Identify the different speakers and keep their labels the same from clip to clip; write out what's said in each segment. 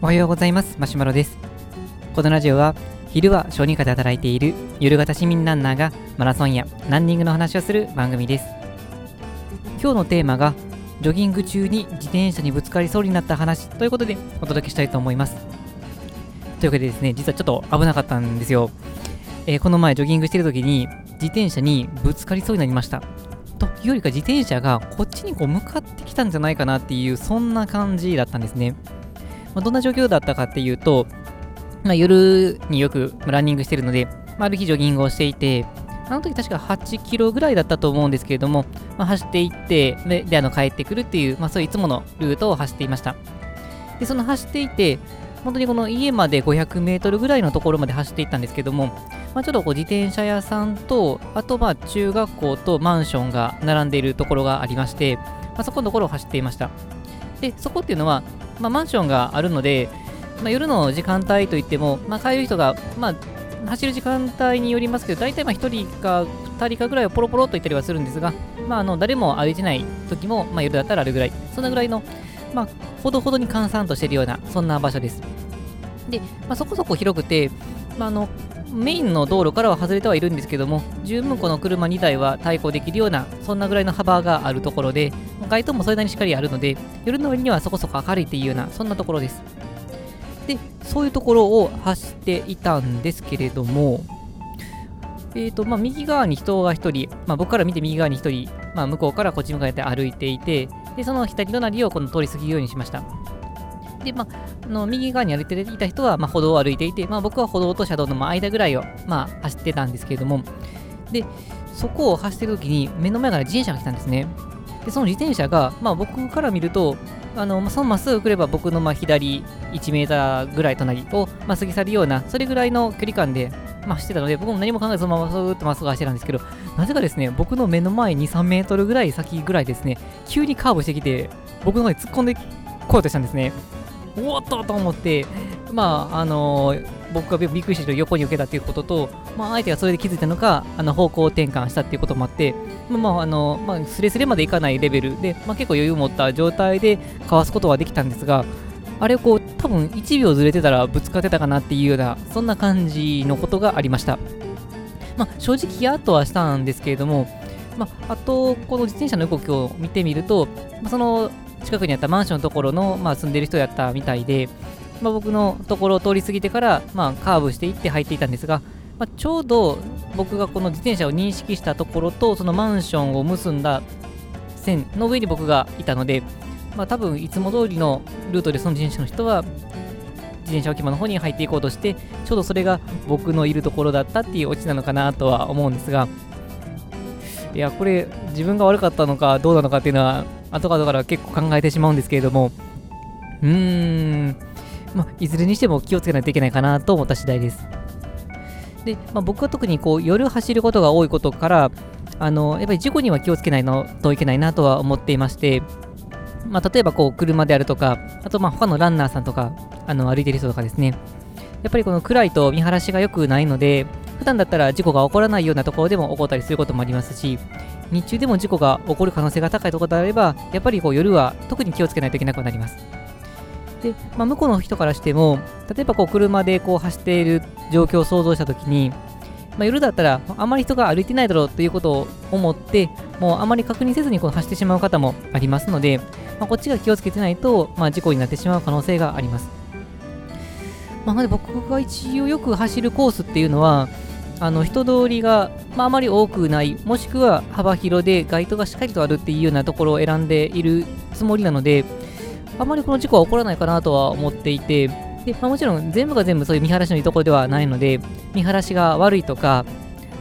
Speaker 1: おはようございます。マシュマロです。このラジオは昼は小児科で働いている夜型市民ランナーがマラソンやランニングの話をする番組です。今日のテーマがジョギング中に自転車にぶつかりそうになった話ということでお届けしたいと思います。というわけでですね実はちょっと危なかったんですよ、えー、この前ジョギングしてる時に自転車にぶつかりそうになりました。よりか自転車がこっちにこう向かってきたんじゃないかなっていうそんな感じだったんですねまあ、どんな状況だったかっていうと、まあ、夜によくランニングしてるので、まあ、ある日ジョギングをしていて、あの時確か8キロぐらいだったと思うんですけれども、まあ、走っていって、で、であの帰ってくるっていう、まあ、そういういつものルートを走っていました。で、その走っていて、本当にこの家まで500メートルぐらいのところまで走っていったんですけども、まあ、ちょっとこう自転車屋さんと、あとまあ中学校とマンションが並んでいるところがありまして、まあ、そこのところを走っていました。で、そこっていうのは、まあ、マンションがあるので、まあ、夜の時間帯といっても、まあ、帰る人が、まあ、走る時間帯によりますけど、大体まあ1人か2人かぐらいはポロポロといったりはするんですが、まあ、あの誰も歩いてない時も、まあ、夜だったらあるぐらい、そんなぐらいの、まあ、ほどほどに閑散としているような、そんな場所です。で、まあ、そこそこ広くて、まあ、あのメインの道路からは外れてはいるんですけども、十分この車2台は対抗できるような、そんなぐらいの幅があるところで、街灯もそれなりにしっかりあるので、夜の割にはそこそこ明るいっていうような、そんなところです。で、そういうところを走っていたんですけれども、えーとまあ、右側に人が1人、まあ、僕から見て右側に1人、まあ、向こうからこっち向かって歩いていて、でその左隣をこの通り過ぎるようにしました。で、まあ、の右側に歩いていた人は、まあ、歩道を歩いていて、まあ、僕は歩道と車道の間ぐらいを、まあ、走ってたんですけれども、で、そこを走ってる時に目の前から自転車が来たんですね。で、その自転車が、まあ、僕から見ると、あのそのまっすぐ来れば僕のまあ左1メーターぐらい隣を、まあ、過ぎ去るような、それぐらいの距離感で、まあ、走ってたので、僕も何も考えずそのままスーッとまっすぐ走ってたんですけど、なぜかですね、僕の目の前2、3メートルぐらい先ぐらいですね、急にカーブしてきて、僕の前に突っ込んでこようとしたんですね。おっとと思って、まあ、あのー、僕がびっくりして横に受けたということと、まあ、相手がそれで気づいたのか、あの方向転換したっていうこともあって、まあ、あの、まあ、スレスレまでいかないレベルで、まあ、結構余裕を持った状態でかわすことはできたんですが、あれをこう、多分1秒ずれてたらぶつかってたかなっていうような、そんな感じのことがありました。まあ、正直、ヒヤッとはしたんですけれども、まあ、あと、この自転車の動きを見てみると、まあ、その近くにあったマンションのところの、まあ、住んでる人やったみたいで、まあ、僕のところを通り過ぎてから、まあ、カーブしていって入っていたんですが、まあ、ちょうど僕がこの自転車を認識したところとそのマンションを結んだ線の上に僕がいたので、まあ、多分いつも通りのルートでその自転車の人は自転車置き場の方に入っていこうとしてちょうどそれが僕のいるところだったっていうオチなのかなとは思うんですがいやこれ自分が悪かったのかどうなのかっていうのは後々から結構考えてしまうんですけれども、うーん、まあ、いずれにしても気をつけないといけないかなと思った次第です。で、まあ、僕は特にこう夜走ることが多いことから、あのやっぱり事故には気をつけないのといけないなとは思っていまして、まあ、例えばこう車であるとか、あとまあ他のランナーさんとか、あの歩いてる人とかですね、やっぱりこの暗いと見晴らしが良くないので、普段だったら事故が起こらないようなところでも起こったりすることもありますし、日中でも事故が起こる可能性が高いところであれば、やっぱりこう夜は特に気をつけないといけなくなります。で、まあ、向こうの人からしても、例えばこう車でこう走っている状況を想像したときに、まあ、夜だったらあまり人が歩いてないだろうということを思って、もうあまり確認せずにこう走ってしまう方もありますので、まあ、こっちが気をつけてないと、まあ、事故になってしまう可能性があります。まあ、なので僕が一応よく走るコースっていうのは、あの人通りが、まあ、あまり多くない、もしくは幅広で街灯がしっかりとあるっていうようなところを選んでいるつもりなので、あまりこの事故は起こらないかなとは思っていて、でまあ、もちろん全部が全部そういう見晴らしのいいところではないので、見晴らしが悪いとか、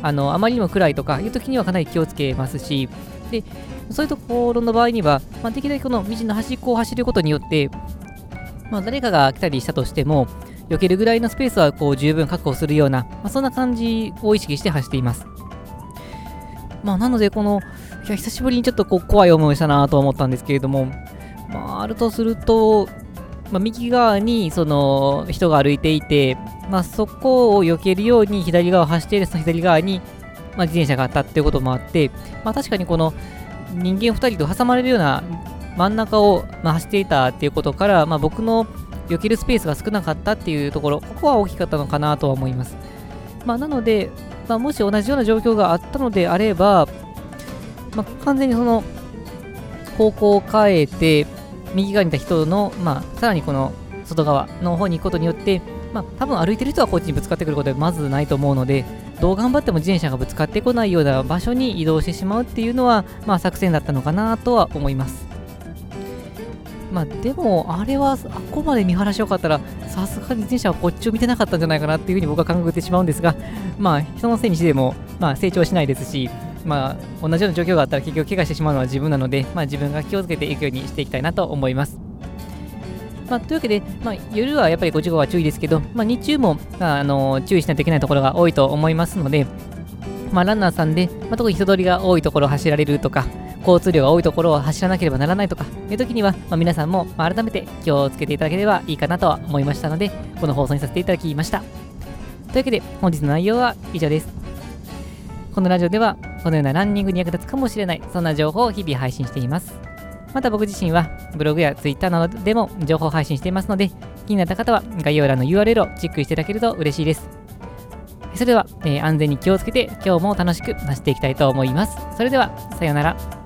Speaker 1: あのあまりにも暗いとかいう時にはかなり気をつけますし、でそういうところの場合には、まあ、できるだけこの道の端っこを走ることによって、まあ、誰かが来たりしたとしても、避けるぐらいのスペースはこう十分確保するような、まあ、そんな感じを意識して走っています。まあ、なので、この、いや、久しぶりにちょっとこう怖い思いしたなと思ったんですけれども、まあ、あるとすると、まあ、右側にその人が歩いていて、まあ、そこを避けるように左側を走っているその左側に、まあ、自転車があったっていうこともあって、まあ、確かにこの人間2人と挟まれるような真ん中を、まあ、走っていたっていうことから、まあ、僕の避けるスペースが少なかったっていうところ、ここは大きかったのかなとは思います。まあ、なので、まあ、もし同じような状況があったのであれば、まあ、完全にその方向を変えて、右側にいた人の、まあ、さらにこの外側の方に行くことによって、まあ、多分歩いてる人はこっちにぶつかってくることはまずないと思うので、どう頑張っても自転車がぶつかってこないような場所に移動してしまうっていうのは、まあ、作戦だったのかなとは思います。まあ、でも、あれは、あこまで見晴らしよかったら、さすがに自転車はこっちを見てなかったんじゃないかなっていうふうに僕は考えてしまうんですが、まあ、人のせいにしても、まあ、成長しないですし、まあ、同じような状況があったら結局怪我してしまうのは自分なので、まあ、自分が気をつけていくようにしていきたいなと思います。まあ、というわけで、まあ、夜はやっぱりご事故は注意ですけど、まあ、日中も、あ、あの注意しないといけないところが多いと思いますので、まあ、ランナーさんで、まあ、特に人通りが多いところを走られるとか、交通量が多いところを走らなければならないとかいう時には、まあ、皆さんも改めて気をつけていただければいいかなとは思いましたので、この放送にさせていただきました。というわけで、本日の内容は以上です。このラジオでは、このようなランニングに役立つかもしれない、そんな情報を日々配信しています。また僕自身は、ブログや Twitter などでも情報配信していますので、気になった方は概要欄の URL をチェックしていただけると嬉しいです。それでは、えー、安全に気をつけて今日も楽しく走っていきたいと思います。それでは、さようなら。